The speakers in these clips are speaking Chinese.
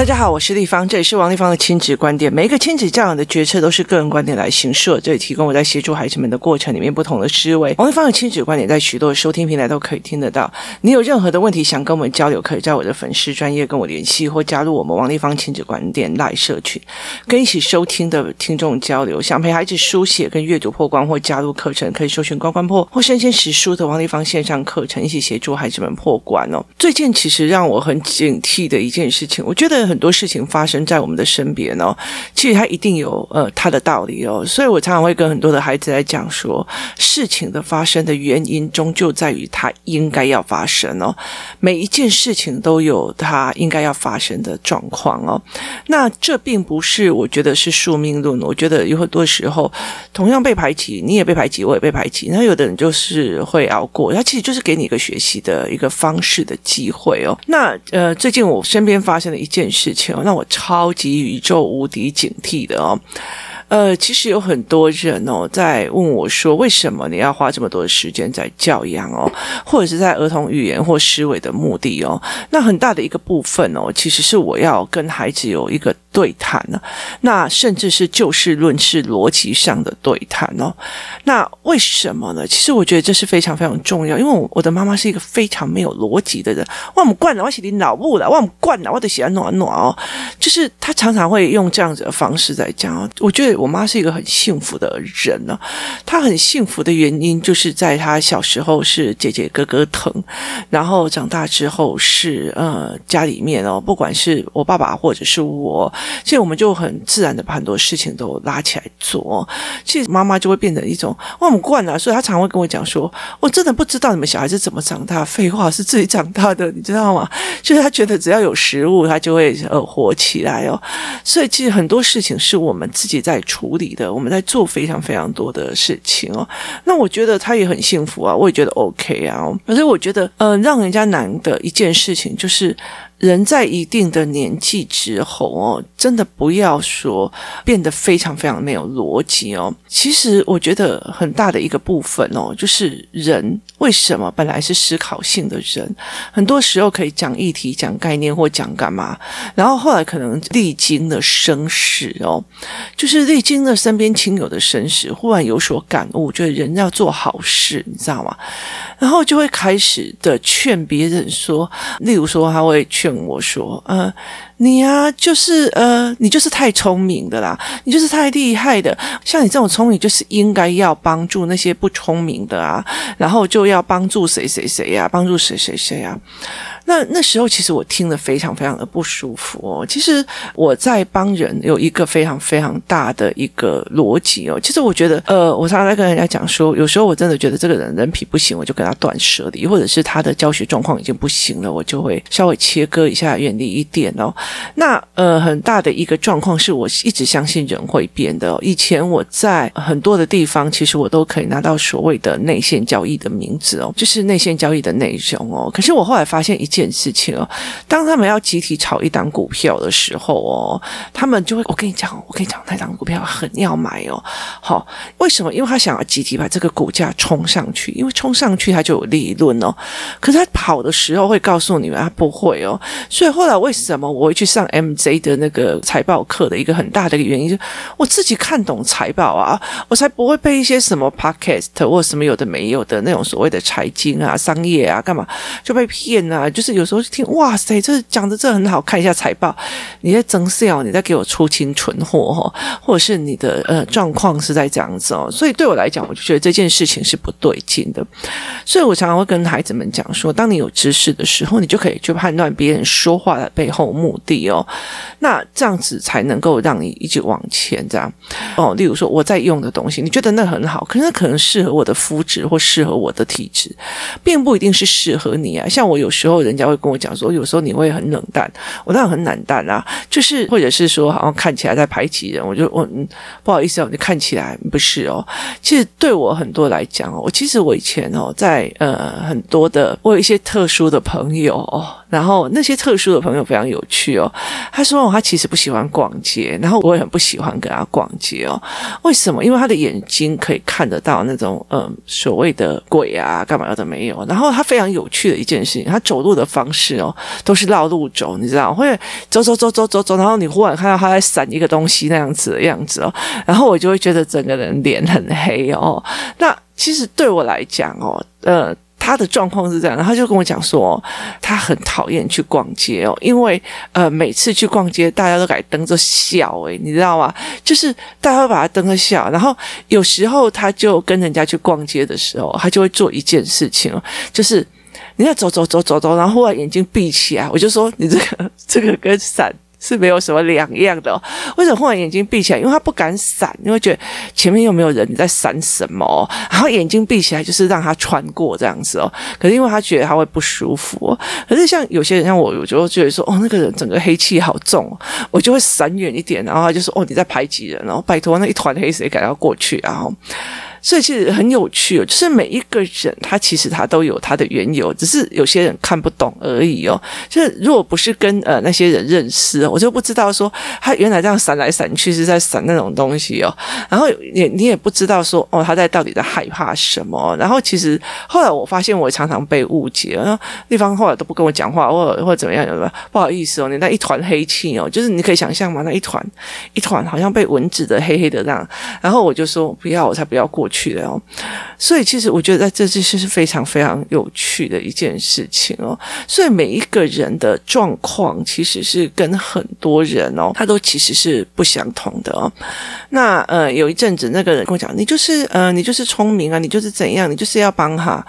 大家好，我是丽芳，这里是王立芳的亲子观点。每一个亲子教养的决策都是个人观点来形设，这里提供我在协助孩子们的过程里面不同的思维。王立芳的亲子观点在许多收听平台都可以听得到。你有任何的问题想跟我们交流，可以在我的粉丝专业跟我联系，或加入我们王立芳亲子观点赖社群，跟一起收听的听众交流。想陪孩子书写跟阅读破关，或加入课程，可以搜寻关关破或生鲜识书的王立芳线上课程，一起协助孩子们破关哦。最近其实让我很警惕的一件事情，我觉得。很多事情发生在我们的身边哦，其实它一定有呃它的道理哦，所以我常常会跟很多的孩子来讲说，事情的发生的原因终究在于它应该要发生哦，每一件事情都有它应该要发生的状况哦，那这并不是我觉得是宿命论，我觉得有很多时候同样被排挤，你也被排挤，我也被排挤，那有的人就是会熬过，他其实就是给你一个学习的一个方式的机会哦，那呃最近我身边发生的一件事。事情让我超级宇宙无敌警惕的哦。呃，其实有很多人哦在问我说，为什么你要花这么多的时间在教养哦，或者是在儿童语言或思维的目的哦？那很大的一个部分哦，其实是我要跟孩子有一个对谈呢。那甚至是就事论事、逻辑上的对谈哦。那为什么呢？其实我觉得这是非常非常重要，因为我我的妈妈是一个非常没有逻辑的人。我们惯了，我写你脑雾了，我们惯了，我得写暖暖哦。就是她常常会用这样子的方式在讲哦。我觉得。我妈是一个很幸福的人呢，她很幸福的原因就是在她小时候是姐姐哥哥疼，然后长大之后是呃家里面哦，不管是我爸爸或者是我，其实我们就很自然的把很多事情都拉起来做。其实妈妈就会变成一种我们惯了，所以她常会跟我讲说：“我真的不知道你们小孩子怎么长大，废话是自己长大的，你知道吗？”就是她觉得只要有食物，她就会呃活起来哦。所以其实很多事情是我们自己在。处理的，我们在做非常非常多的事情哦。那我觉得他也很幸福啊，我也觉得 OK 啊。可是我觉得，呃，让人家难的一件事情就是。人在一定的年纪之后哦，真的不要说变得非常非常没有逻辑哦。其实我觉得很大的一个部分哦，就是人为什么本来是思考性的人，很多时候可以讲议题、讲概念或讲干嘛，然后后来可能历经了生死哦，就是历经了身边亲友的生死，忽然有所感悟，觉得人要做好事，你知道吗？然后就会开始的劝别人说，例如说他会劝。跟我说，呃，你呀、啊，就是呃，你就是太聪明的啦，你就是太厉害的，像你这种聪明，就是应该要帮助那些不聪明的啊，然后就要帮助谁谁谁呀，帮助谁谁谁呀。那那时候其实我听了非常非常的不舒服哦。其实我在帮人有一个非常非常大的一个逻辑哦。其实我觉得，呃，我常常在跟人家讲说，有时候我真的觉得这个人人品不行，我就跟他断舍离，或者是他的教学状况已经不行了，我就会稍微切割一下，远离一点哦。那呃，很大的一个状况是我一直相信人会变的。以前我在很多的地方，其实我都可以拿到所谓的内线交易的名字哦，就是内线交易的内容哦。可是我后来发现一件。事情哦，当他们要集体炒一档股票的时候哦，他们就会，我跟你讲，我跟你讲，那档股票很要买哦。好，为什么？因为他想要集体把这个股价冲上去，因为冲上去他就有利润哦。可是他跑的时候会告诉你们，他不会哦。所以后来为什么我会去上 MJ 的那个财报课的一个很大的一个原因，就我自己看懂财报啊，我才不会被一些什么 podcast 或什么有的没有的那种所谓的财经啊、商业啊干嘛就被骗啊，就是。有时候听哇塞，这讲的这很好，看一下财报，你在增 sale，你在给我出清存货哈，或者是你的呃状况是在这样子哦，所以对我来讲，我就觉得这件事情是不对劲的，所以我常常会跟孩子们讲说，当你有知识的时候，你就可以去判断别人说话的背后目的哦，那这样子才能够让你一直往前这样哦。例如说我在用的东西，你觉得那很好，可是可能适合我的肤质或适合我的体质，并不一定是适合你啊。像我有时候人。家会跟我讲说，有时候你会很冷淡，我当然很冷淡啊，就是或者是说，好像看起来在排挤人，我就我嗯不好意思哦，你看起来不是哦。其实对我很多来讲哦，我其实我以前哦，在呃很多的我有一些特殊的朋友哦。然后那些特殊的朋友非常有趣哦。他说、他其实不喜欢逛街，然后我也很不喜欢跟他逛街哦。为什么？因为他的眼睛可以看得到那种嗯所谓的鬼啊，干嘛的没有。然后他非常有趣的一件事情，他走路的方式哦都是绕路走，你知道，会走走走走走走，然后你忽然看到他在闪一个东西那样子的样子哦，然后我就会觉得整个人脸很黑哦。那其实对我来讲哦，呃。他的状况是这样，然后他就跟我讲说，他很讨厌去逛街哦，因为呃，每次去逛街，大家都给瞪着笑，诶，你知道吗？就是大家会把他瞪着笑，然后有时候他就跟人家去逛街的时候，他就会做一件事情哦，就是你要走走走走走，然后忽然眼睛闭起来，我就说你这个这个跟闪。是没有什么两样的。为什么忽然眼睛闭起来？因为他不敢闪，因为觉得前面又没有人，你在闪什么？然后眼睛闭起来就是让他穿过这样子哦。可是因为他觉得他会不舒服。可是像有些人像我，我就觉得说，哦，那个人整个黑气好重，我就会闪远一点。然后他就说，哦，你在排挤人，然后拜托那一团黑谁敢要过去啊？然后。所以其实很有趣哦，就是每一个人他其实他都有他的缘由，只是有些人看不懂而已哦。就是如果不是跟呃那些人认识，我就不知道说他原来这样闪来闪去是在闪那种东西哦。然后也你也不知道说哦他在到底在害怕什么。然后其实后来我发现我常常被误解，然后对方后来都不跟我讲话，或者或者怎么样，有没有？不好意思哦，你那一团黑气哦，就是你可以想象嘛，那一团一团好像被蚊子的黑黑的这样。然后我就说不要，我才不要过去的哦，所以其实我觉得这这是是非常非常有趣的一件事情哦。所以每一个人的状况其实是跟很多人哦，他都其实是不相同的哦。那呃，有一阵子那个人跟我讲，你就是呃，你就是聪明啊，你就是怎样，你就是要帮他。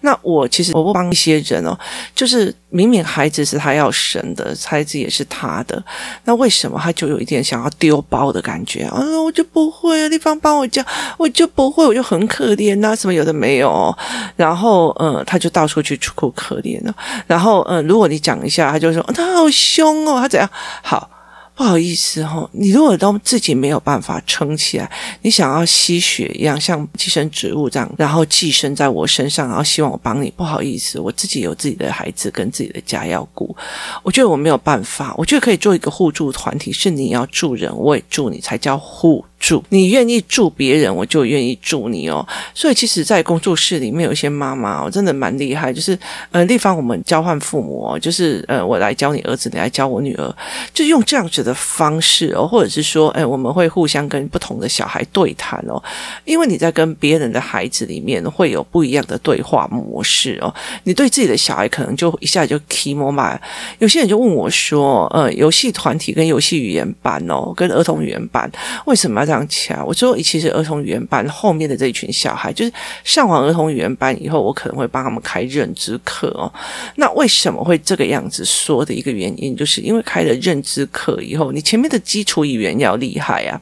那我其实我不帮一些人哦，就是明明孩子是他要生的，孩子也是他的，那为什么他就有一点想要丢包的感觉啊？我就不会啊，地方帮我教，我就不会，我就很可怜呐、什么有的没有，然后嗯，他就到处去出口可怜了，然后嗯，如果你讲一下，他就说他好凶哦，他怎样好。不好意思哈，你如果都自己没有办法撑起来，你想要吸血一样，像寄生植物这样，然后寄生在我身上，然后希望我帮你。不好意思，我自己有自己的孩子跟自己的家要顾，我觉得我没有办法。我觉得可以做一个互助团体，是你要助人，我也助你，才叫互。助你愿意助别人，我就愿意助你哦。所以其实，在工作室里面有一些妈妈哦，真的蛮厉害。就是呃，地方我们交换父母哦，就是呃，我来教你儿子，你来教我女儿，就用这样子的方式哦，或者是说，哎，我们会互相跟不同的小孩对谈哦。因为你在跟别人的孩子里面会有不一样的对话模式哦。你对自己的小孩可能就一下就 key more 嘛。有些人就问我说，呃，游戏团体跟游戏语言班哦，跟儿童语言班为什么要这样？我说，其实儿童语言班后面的这一群小孩，就是上完儿童语言班以后，我可能会帮他们开认知课哦。那为什么会这个样子说的一个原因，就是因为开了认知课以，以后你前面的基础语言要厉害啊。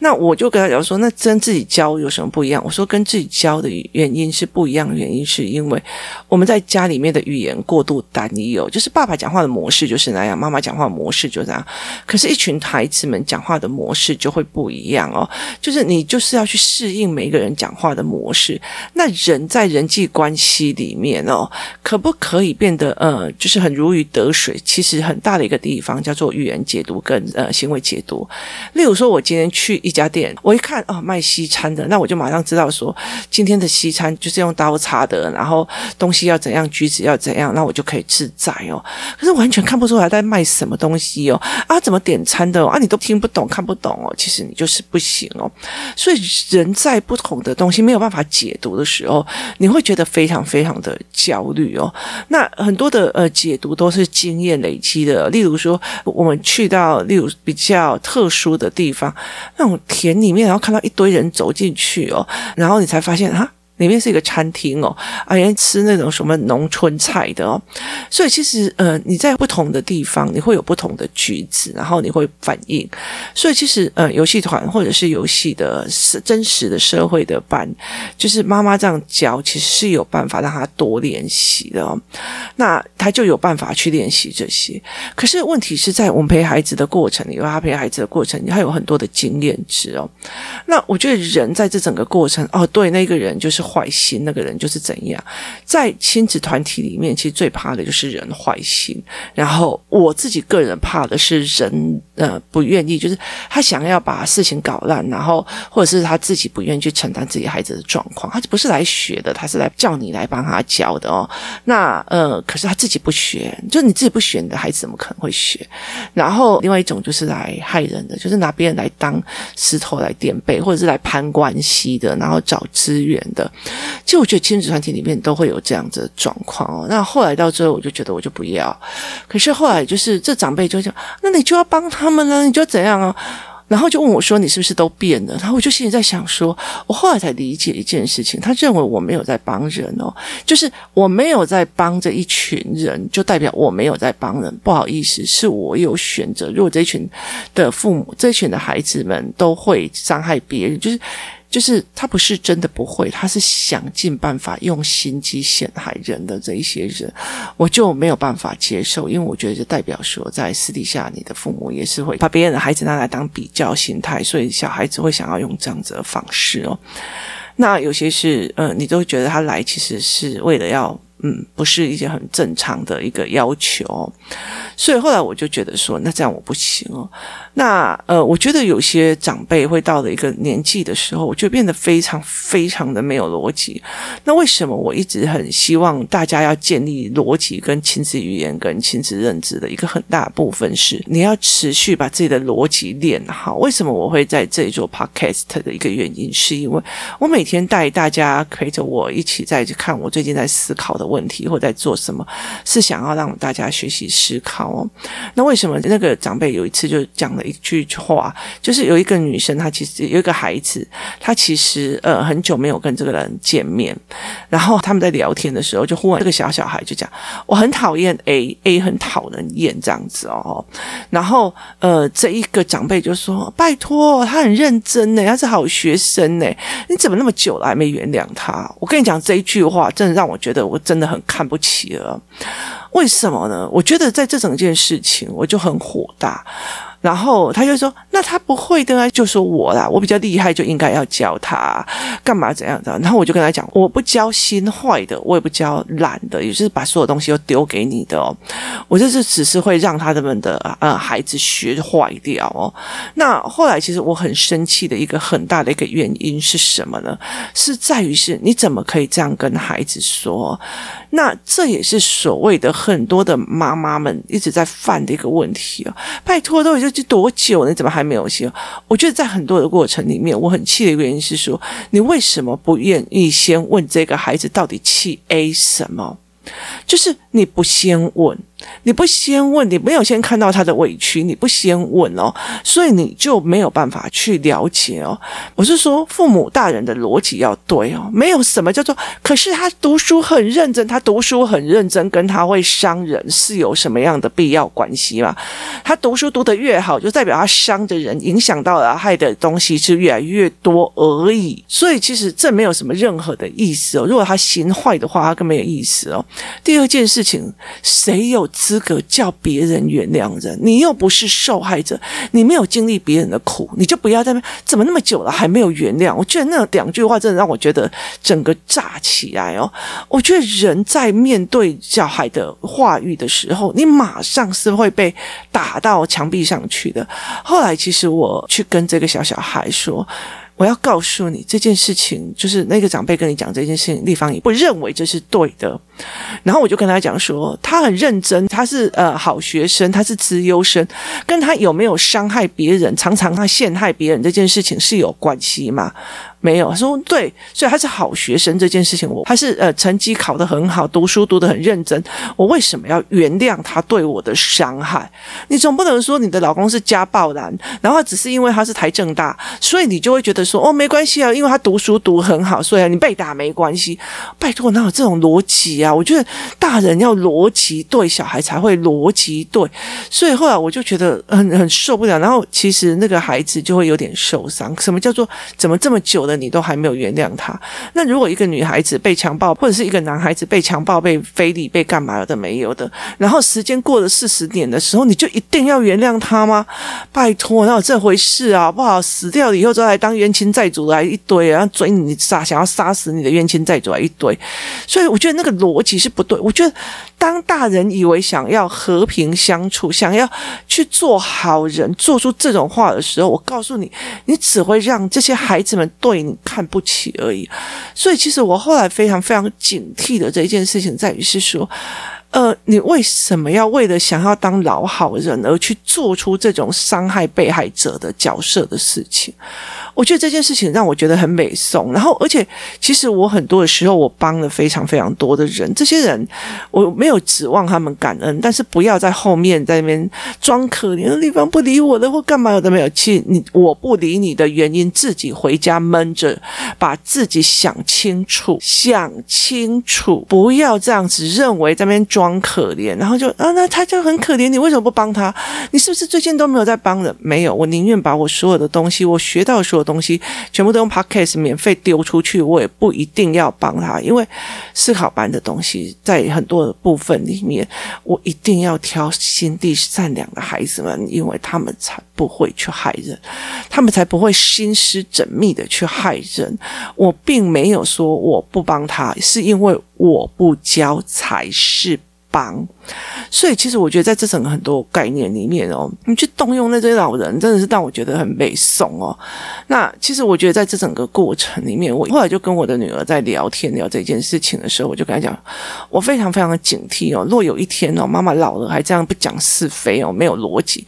那我就跟他讲说，那跟自己教有什么不一样？我说，跟自己教的原因是不一样原因，是因为我们在家里面的语言过度单一哦，就是爸爸讲话的模式就是那样，妈妈讲话模式就这样。可是，一群孩子们讲话的模式就会不一样。哦，就是你就是要去适应每一个人讲话的模式。那人在人际关系里面哦，可不可以变得呃，就是很如鱼得水？其实很大的一个地方叫做语言解读跟呃行为解读。例如说，我今天去一家店，我一看哦，卖西餐的，那我就马上知道说今天的西餐就是用刀叉的，然后东西要怎样，举止要怎样，那我就可以自在哦。可是完全看不出来在卖什么东西哦，啊，怎么点餐的哦？啊，你都听不懂看不懂哦。其实你就是不。不行哦，所以人在不同的东西没有办法解读的时候，你会觉得非常非常的焦虑哦。那很多的呃解读都是经验累积的，例如说我们去到例如比较特殊的地方，那种田里面，然后看到一堆人走进去哦，然后你才发现啊。里面是一个餐厅哦，啊，人吃那种什么农村菜的哦，所以其实呃，你在不同的地方，你会有不同的句子，然后你会反应。所以其实呃，游戏团或者是游戏的真实的社会的班，就是妈妈这样教，其实是有办法让他多练习的哦。那他就有办法去练习这些。可是问题是在我们陪孩子的过程里，他陪孩子的过程，他有很多的经验值哦。那我觉得人在这整个过程，哦，对，那个人就是。坏心，那个人就是怎样。在亲子团体里面，其实最怕的就是人坏心。然后我自己个人怕的是人呃不愿意，就是他想要把事情搞烂，然后或者是他自己不愿意去承担自己孩子的状况。他不是来学的，他是来叫你来帮他教的哦。那呃，可是他自己不学，就你自己不学，你的孩子怎么可能会学？然后另外一种就是来害人的，就是拿别人来当石头来垫背，或者是来攀关系的，然后找资源的。其实我觉得亲子团体里面都会有这样子的状况哦。那后来到最后，我就觉得我就不要。可是后来就是这长辈就讲，那你就要帮他么呢，你就怎样啊？然后就问我说：“你是不是都变了？”然后我就心里在想说：“我后来才理解一件事情，他认为我没有在帮人哦，就是我没有在帮这一群人，就代表我没有在帮人。不好意思，是我有选择。如果这一群的父母，这群的孩子们都会伤害别人，就是。”就是他不是真的不会，他是想尽办法用心机陷害人的这一些人，我就没有办法接受，因为我觉得就代表说，在私底下你的父母也是会把别人的孩子拿来当比较心态，所以小孩子会想要用这样子的方式哦。那有些是，嗯，你都觉得他来其实是为了要。嗯，不是一件很正常的一个要求，所以后来我就觉得说，那这样我不行哦。那呃，我觉得有些长辈会到了一个年纪的时候，我就变得非常非常的没有逻辑。那为什么我一直很希望大家要建立逻辑跟亲子语言跟亲子认知的一个很大部分是，你要持续把自己的逻辑练好。为什么我会在这里做 podcast 的一个原因，是因为我每天带大家陪着我一起在看我最近在思考的。问题或在做什么，是想要让大家学习思考哦。那为什么那个长辈有一次就讲了一句话，就是有一个女生，她其实有一个孩子，她其实呃很久没有跟这个人见面，然后他们在聊天的时候，就忽然这个小小孩就讲：“我很讨厌 A，A 很讨人厌这样子哦。”然后呃这一个长辈就说：“拜托，他很认真呢，他是好学生呢，你怎么那么久了还没原谅他？”我跟你讲这一句话，真的让我觉得我真的。很看不起了，为什么呢？我觉得在这整件事情，我就很火大。然后他就说：“那他不会的啊，就说我啦，我比较厉害，就应该要教他干嘛怎样的。”然后我就跟他讲：“我不教心坏的，我也不教懒的，也就是把所有东西都丢给你的哦。我这是只是会让他们的呃孩子学坏掉哦。那后来其实我很生气的一个很大的一个原因是什么呢？是在于是你怎么可以这样跟孩子说？那这也是所谓的很多的妈妈们一直在犯的一个问题哦。拜托，都已经。这多久？你怎么还没有写？我觉得在很多的过程里面，我很气的一个原因是说，你为什么不愿意先问这个孩子到底气 A 什么？就是你不先问。你不先问，你没有先看到他的委屈，你不先问哦，所以你就没有办法去了解哦。我是说，父母大人的逻辑要对哦，没有什么叫做，可是他读书很认真，他读书很认真，跟他会伤人是有什么样的必要关系吗？他读书读得越好，就代表他伤的人，影响到了害的东西是越来越多而已。所以其实这没有什么任何的意思哦。如果他心坏的话，他更没有意思哦。第二件事情，谁有？资格叫别人原谅人，你又不是受害者，你没有经历别人的苦，你就不要在那怎么那么久了还没有原谅？我觉得那两句话真的让我觉得整个炸起来哦！我觉得人在面对小孩的话语的时候，你马上是会被打到墙壁上去的。后来其实我去跟这个小小孩说。我要告诉你这件事情，就是那个长辈跟你讲这件事情，丽芳也不认为这是对的。然后我就跟他讲说，他很认真，他是呃好学生，他是资优生，跟他有没有伤害别人，常常他陷害别人这件事情是有关系吗？没有，他说对，所以他是好学生这件事情，我他是呃成绩考得很好，读书读得很认真，我为什么要原谅他对我的伤害？你总不能说你的老公是家暴男，然后只是因为他是台政大，所以你就会觉得说哦没关系啊，因为他读书读很好，所以你被打没关系。拜托，哪有这种逻辑啊！我觉得大人要逻辑对，小孩才会逻辑对。所以后来我就觉得很很受不了。然后其实那个孩子就会有点受伤。什么叫做怎么这么久了你都还没有原谅他？那如果一个女孩子被强暴，或者是一个男孩子被强暴、被非礼、被干嘛有的没有的，然后时间过了四十年的时候，你就一定要原谅他吗？拜托，哪有这回事啊？不好？死掉了以后，再来当冤亲债主来一堆，然后追你杀，想要杀死你的冤亲债主来一堆。所以我觉得那个逻我其实不对。我觉得当大人以为想要和平相处，想要去做好人，做出这种话的时候，我告诉你，你只会让这些孩子们对你看不起而已。所以，其实我后来非常非常警惕的这一件事情，在于是说。呃，你为什么要为了想要当老好人而去做出这种伤害被害者的角色的事情？我觉得这件事情让我觉得很美颂。然后，而且其实我很多的时候，我帮了非常非常多的人。这些人我没有指望他们感恩，但是不要在后面在那边装可怜的地方不理我的或干嘛有的没有。其实你我不理你的原因，自己回家闷着，把自己想清楚，想清楚，不要这样子认为在那边装。装可怜，然后就啊，那他就很可怜，你为什么不帮他？你是不是最近都没有在帮人？没有，我宁愿把我所有的东西，我学到的所有东西，全部都用 Podcast 免费丢出去，我也不一定要帮他，因为思考班的东西在很多的部分里面，我一定要挑心地善良的孩子们，因为他们才不会去害人，他们才不会心思缜密的去害人。我并没有说我不帮他，是因为我不教才是。绑，所以其实我觉得在这整个很多概念里面哦，你去动用那些老人，真的是让我觉得很美颂哦。那其实我觉得在这整个过程里面，我后来就跟我的女儿在聊天聊这件事情的时候，我就跟她讲，我非常非常的警惕哦。若有一天哦，妈妈老了还这样不讲是非哦，没有逻辑。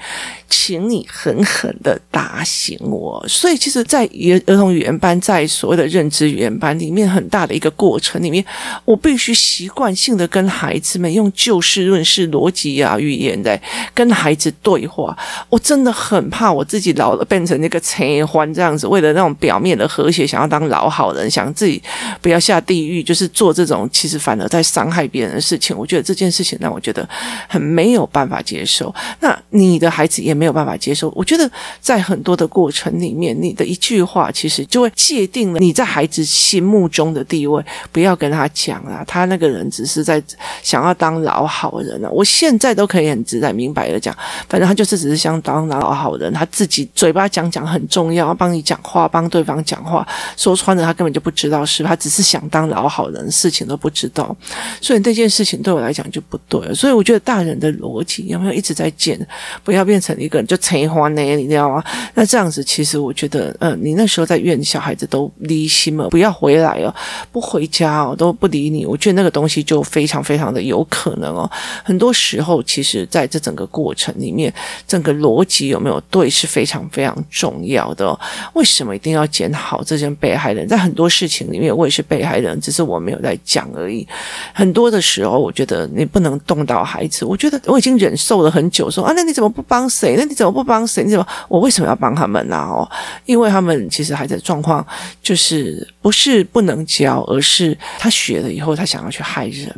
请你狠狠的打醒我。所以，其实，在儿儿童语言班，在所谓的认知语言班里面，很大的一个过程里面，我必须习惯性的跟孩子们用就论事、逻辑啊语言在跟孩子对话。我真的很怕我自己老了变成那个陈欢这样子，为了那种表面的和谐，想要当老好人，想自己不要下地狱，就是做这种其实反而在伤害别人的事情。我觉得这件事情让我觉得很没有办法接受。那你的孩子也没有办法接受。我觉得在很多的过程里面，你的一句话其实就会界定了你在孩子心目中的地位。不要跟他讲啊，他那个人只是在想要当老好人啊。我现在都可以很直在明白的讲，反正他就是只是想当老好人，他自己嘴巴讲讲很重要，帮你讲话，帮对方讲话，说穿了他根本就不知道是他只是想当老好人，事情都不知道。所以这件事情对我来讲就不对了。所以我觉得大人的逻辑有没有一直在建，不要变成一个人。就陈欢呢，你知道吗？那这样子，其实我觉得，嗯，你那时候在院，小孩子都离心了，不要回来哦，不回家哦，都不理你。我觉得那个东西就非常非常的有可能哦。很多时候，其实在这整个过程里面，整个逻辑有没有对是非常非常重要的。为什么一定要检讨这些被害人？在很多事情里面，我也是被害人，只是我没有在讲而已。很多的时候，我觉得你不能动到孩子。我觉得我已经忍受了很久，说啊，那你怎么不帮谁？那你怎么不帮谁？你怎么？我为什么要帮他们呢？哦，因为他们其实孩子的状况就是不是不能教，而是他学了以后，他想要去害人。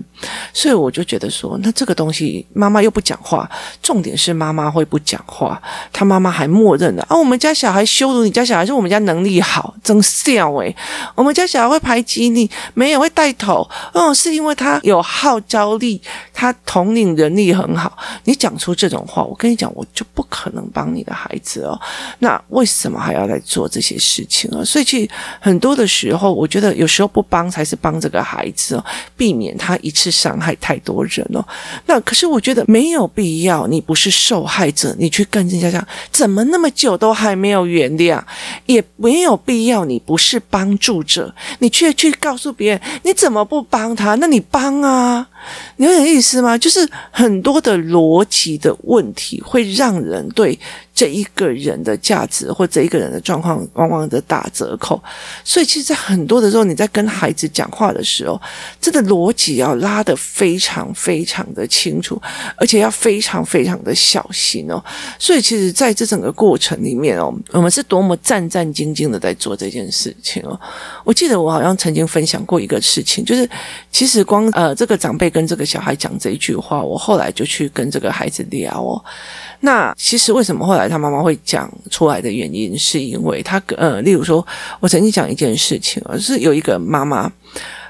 所以我就觉得说，那这个东西妈妈又不讲话，重点是妈妈会不讲话，他妈妈还默认了啊，我们家小孩羞辱你家小孩，是我们家能力好，真笑诶，我们家小孩会排挤你，没有会带头，哦，是因为他有号召力，他统领能力很好。你讲出这种话，我跟你讲，我就不可。能帮你的孩子哦，那为什么还要来做这些事情啊？所以其实很多的时候，我觉得有时候不帮才是帮这个孩子哦，避免他一次伤害太多人哦。那可是我觉得没有必要，你不是受害者，你去跟人家讲，怎么那么久都还没有原谅？也没有必要，你不是帮助者，你却去告诉别人，你怎么不帮他？那你帮啊？你有点意思吗？就是很多的逻辑的问题会让人对这一个人的价值或这一个人的状况往往的打折扣。所以，其实，在很多的时候，你在跟孩子讲话的时候，这个逻辑要拉得非常非常的清楚，而且要非常非常的小心哦。所以，其实在这整个过程里面哦，我们是多么战战兢兢的在做这件事情哦。我记得我好像曾经分享过一个事情，就是其实光呃这个长辈跟这个小孩讲这一句话，我后来就去跟这个孩子聊哦。那其实为什么后来他妈妈会讲出来的原因，是因为他呃，例如说，我曾经讲一件事情而，是有一个妈妈，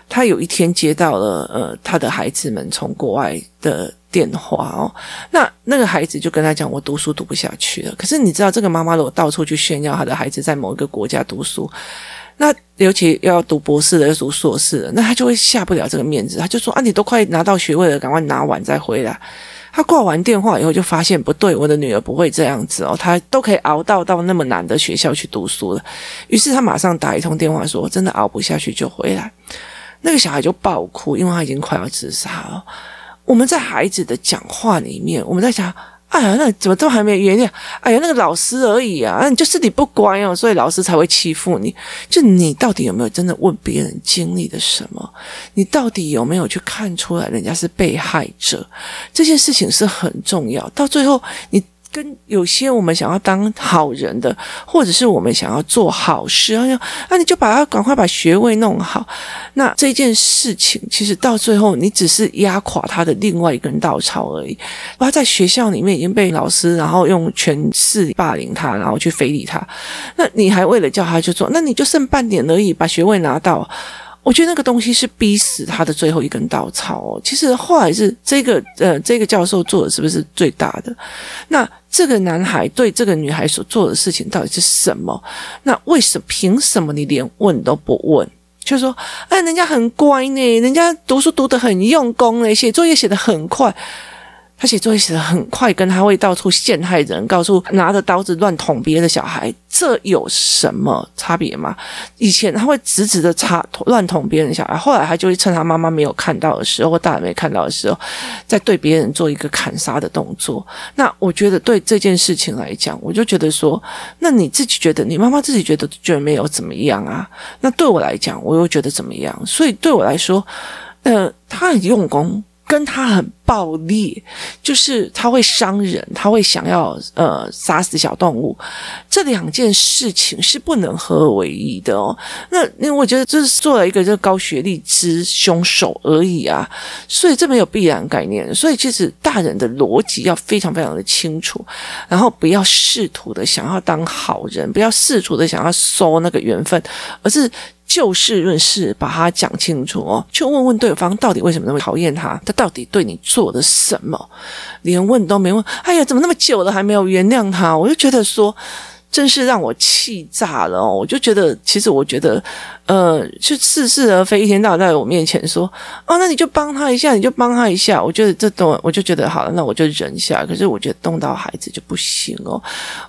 他有一天接到了呃，他的孩子们从国外的电话哦，那那个孩子就跟他讲，我读书读不下去了。可是你知道，这个妈妈如果到处去炫耀她的孩子在某一个国家读书，那尤其要读博士的，要读硕士的，那他就会下不了这个面子，他就说啊，你都快拿到学位了，赶快拿完再回来。他挂完电话以后，就发现不对，我的女儿不会这样子哦，她都可以熬到到那么难的学校去读书了。于是他马上打一通电话说，我真的熬不下去就回来。那个小孩就爆哭，因为他已经快要自杀了。我们在孩子的讲话里面，我们在想。哎呀，那怎么都还没原谅？哎呀，那个老师而已啊，你就是你不乖哦，所以老师才会欺负你。就你到底有没有真的问别人经历了什么？你到底有没有去看出来人家是被害者？这件事情是很重要。到最后，你。跟有些我们想要当好人的，或者是我们想要做好事，哎呀，那你就把他赶快把学位弄好。那这件事情其实到最后，你只是压垮他的另外一根稻草而已。他在学校里面已经被老师然后用权势霸凌他，然后去非礼他。那你还为了叫他去做，那你就剩半点而已，把学位拿到。我觉得那个东西是逼死他的最后一根稻草哦。其实后来是这个呃，这个教授做的是不是最大的？那这个男孩对这个女孩所做的事情到底是什么？那为什么凭什么你连问都不问？就说，哎，人家很乖呢，人家读书读得很用功呢，写作业写得很快。他写作业写得很快，跟他会到处陷害人，告诉拿着刀子乱捅别的小孩，这有什么差别吗？以前他会直直的插乱捅别人的小孩，后来他就会趁他妈妈没有看到的时候，或大人没看到的时候，再对别人做一个砍杀的动作。那我觉得对这件事情来讲，我就觉得说，那你自己觉得，你妈妈自己觉得觉得没有怎么样啊？那对我来讲，我又觉得怎么样？所以对我来说，呃，他很用功。跟他很暴力，就是他会伤人，他会想要呃杀死小动物，这两件事情是不能合而为一的哦。那因为我觉得这是做了一个这个高学历之凶手而已啊，所以这没有必然概念。所以其实大人的逻辑要非常非常的清楚，然后不要试图的想要当好人，不要试图的想要收那个缘分，而是。就事论事，把他讲清楚哦，去问问对方到底为什么那么讨厌他，他到底对你做了什么，连问都没问，哎呀，怎么那么久了还没有原谅他？我就觉得说。真是让我气炸了哦！我就觉得，其实我觉得，呃，就似是而非，一天到晚在我面前说，哦，那你就帮他一下，你就帮他一下。我觉得这动，我就觉得好了，那我就忍下。可是我觉得动到孩子就不行哦。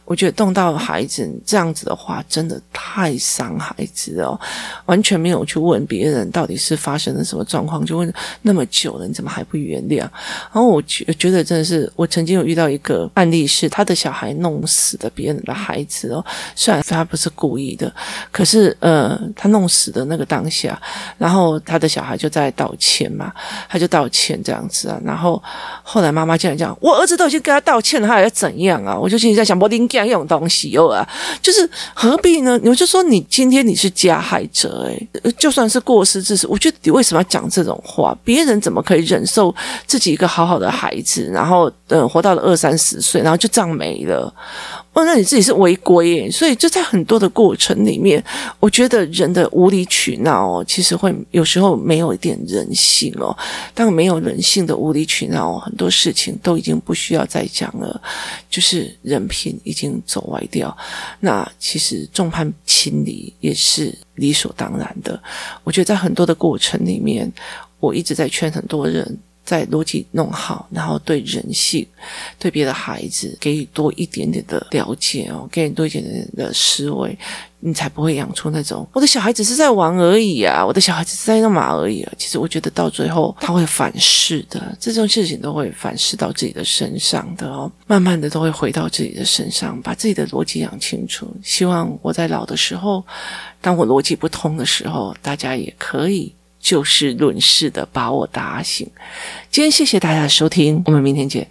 我觉得动到孩子这样子的话，真的太伤孩子哦。完全没有去问别人到底是发生了什么状况，就问那么久了，你怎么还不原谅？然后我觉觉得真的是，我曾经有遇到一个案例，是他的小孩弄死了别人的孩子。哦，虽然他不是故意的，可是呃，他弄死的那个当下，然后他的小孩就在道歉嘛，他就道歉这样子啊，然后后来妈妈竟然讲，我儿子都已经跟他道歉了，他还要怎样啊？我就心里在想，柏林这两种东西哦啊，就是何必呢？我就说你今天你是加害者诶，就算是过失致死，我觉得你为什么要讲这种话？别人怎么可以忍受自己一个好好的孩子，然后嗯活到了二三十岁，然后就这样没了？哦，那你自己是违规耶，所以就在很多的过程里面，我觉得人的无理取闹哦，其实会有时候没有一点人性哦。当没有人性的无理取闹哦，很多事情都已经不需要再讲了，就是人品已经走歪掉。那其实众叛亲离也是理所当然的。我觉得在很多的过程里面，我一直在劝很多人。在逻辑弄好，然后对人性、对别的孩子给予多一点点的了解哦，给予多一点点的思维，你才不会养出那种我的小孩子是在玩而已啊，我的小孩子是在干嘛而已啊。其实我觉得到最后他会反噬的，这种事情都会反噬到自己的身上的哦，慢慢的都会回到自己的身上，把自己的逻辑养清楚。希望我在老的时候，当我逻辑不通的时候，大家也可以。就事论事的把我打醒。今天谢谢大家的收听，我们明天见。